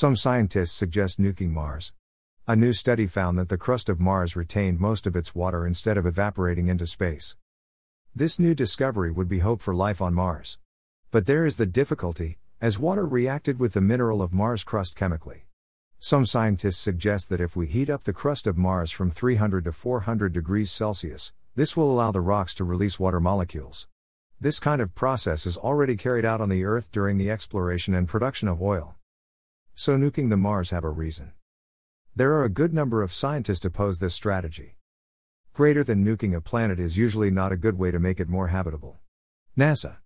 Some scientists suggest nuking Mars. A new study found that the crust of Mars retained most of its water instead of evaporating into space. This new discovery would be hope for life on Mars. But there is the difficulty, as water reacted with the mineral of Mars crust chemically. Some scientists suggest that if we heat up the crust of Mars from 300 to 400 degrees Celsius, this will allow the rocks to release water molecules. This kind of process is already carried out on the Earth during the exploration and production of oil. So nuking the Mars have a reason. There are a good number of scientists oppose this strategy. Greater than nuking a planet is usually not a good way to make it more habitable. NASA